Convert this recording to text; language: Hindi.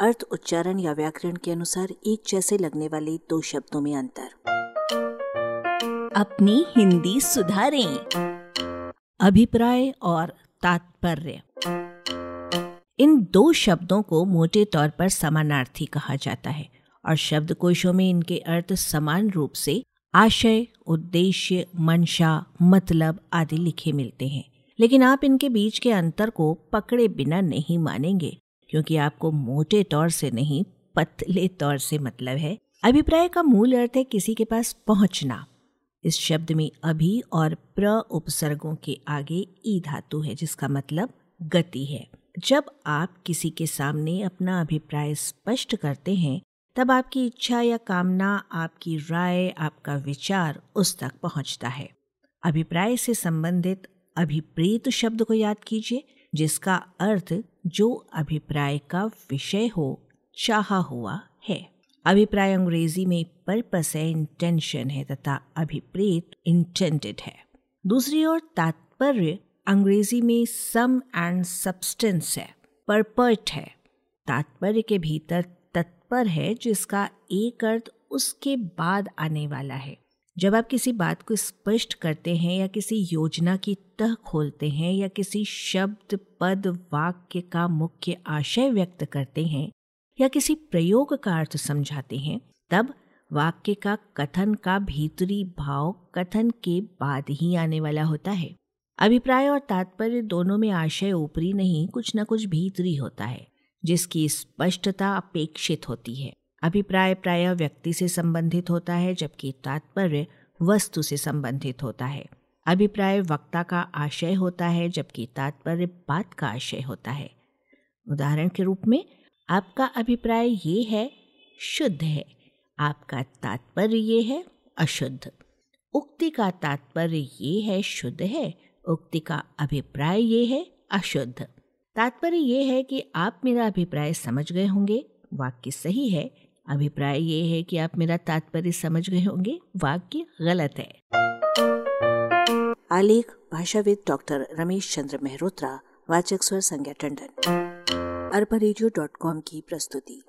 अर्थ, उच्चारण या व्याकरण के अनुसार एक जैसे लगने वाले दो शब्दों में अंतर। अपनी हिंदी सुधारें। अभिप्राय और तात्पर्य। इन दो शब्दों को मोटे तौर पर समानार्थी कहा जाता है और शब्दकोशों में इनके अर्थ समान रूप से आशय, उद्देश्य, मंशा मतलब आदि लिखे मिलते हैं। लेकिन आप इनके बीच के अंतर को पकड़े बिना नहीं मानेंगे। क्योंकि आपको मोटे तौर से नहीं, पतले तौर से मतलब है। अभिप्राय का मूल अर्थ है किसी के पास पहुँचना। इस शब्द में अभी और प्र उपसर्गों के आगे ई धातु है, जिसका मतलब गति है। जब आप किसी के सामने अपना अभिप्राय स्पष्ट करते हैं, तब आपकी इच्छा या कामना, आपकी राय, आपका विचार उस तक पहुँचता है। अभिप्राय से संबंधित अभिप्रेत शब्द को याद कीजिए। जिसका अर्थ जो अभिप्राय का विषय हो, चाहा हुआ है। अभिप्राय अंग्रेज़ी में पर्पस है इंटेंशन है तथा अभिप्रेत इंटेंडेड है। दूसरी ओर तात्पर्य अंग्रेज़ी में सम एंड सब्सटेंस है परपर्ट है। तात्पर्य के भीतर तत्पर है जिसका एक अर्थ उसके बाद आने वाला है। जब आप किसी बात को स्पष्ट करते हैं या किसी योजना की तह खोलते हैं या किसी शब्द, पद, वाक्य का मुख्य आशय व्यक्त करते हैं या किसी प्रयोग का अर्थ समझाते हैं, तब वाक्य का कथन का भीतरी भाव कथन के बाद ही आने वाला होता है। अभिप्राय और तात्पर्य दोनों में आशय ऊपरी नहीं, कुछ न कुछ भीतरी होता है, जिसकी स्पष्टता अपेक्षित होती है। अभिप्राय प्राय व्यक्ति से संबंधित होता है, जबकि तात्पर्य वस्तु से संबंधित होता है। अभिप्राय वक्ता का आशय होता है, जबकि तात्पर्य बात का आशय होता है। उदाहरण के रूप में, आपका अभिप्राय ये है, शुद्ध है। आपका तात्पर्य ये है, अशुद्ध। उक्ति का तात्पर्य ये है, शुद्ध है। उक्ति का अभिप्राय ये है, अशुद्ध। तात्पर्य ये है कि आप मेरा अभिप्राय समझ गए होंगे। वाक्य सही है अभिप्राय ये है कि आप मेरा तात्पर्य समझ गए होंगे, वाक्य गलत है। आलेख, भाषाविद डॉक्टर रमेश चंद्र मेहरोत्रा, वाचक स्वर संज्ञा टंडन। अरबा की प्रस्तुति।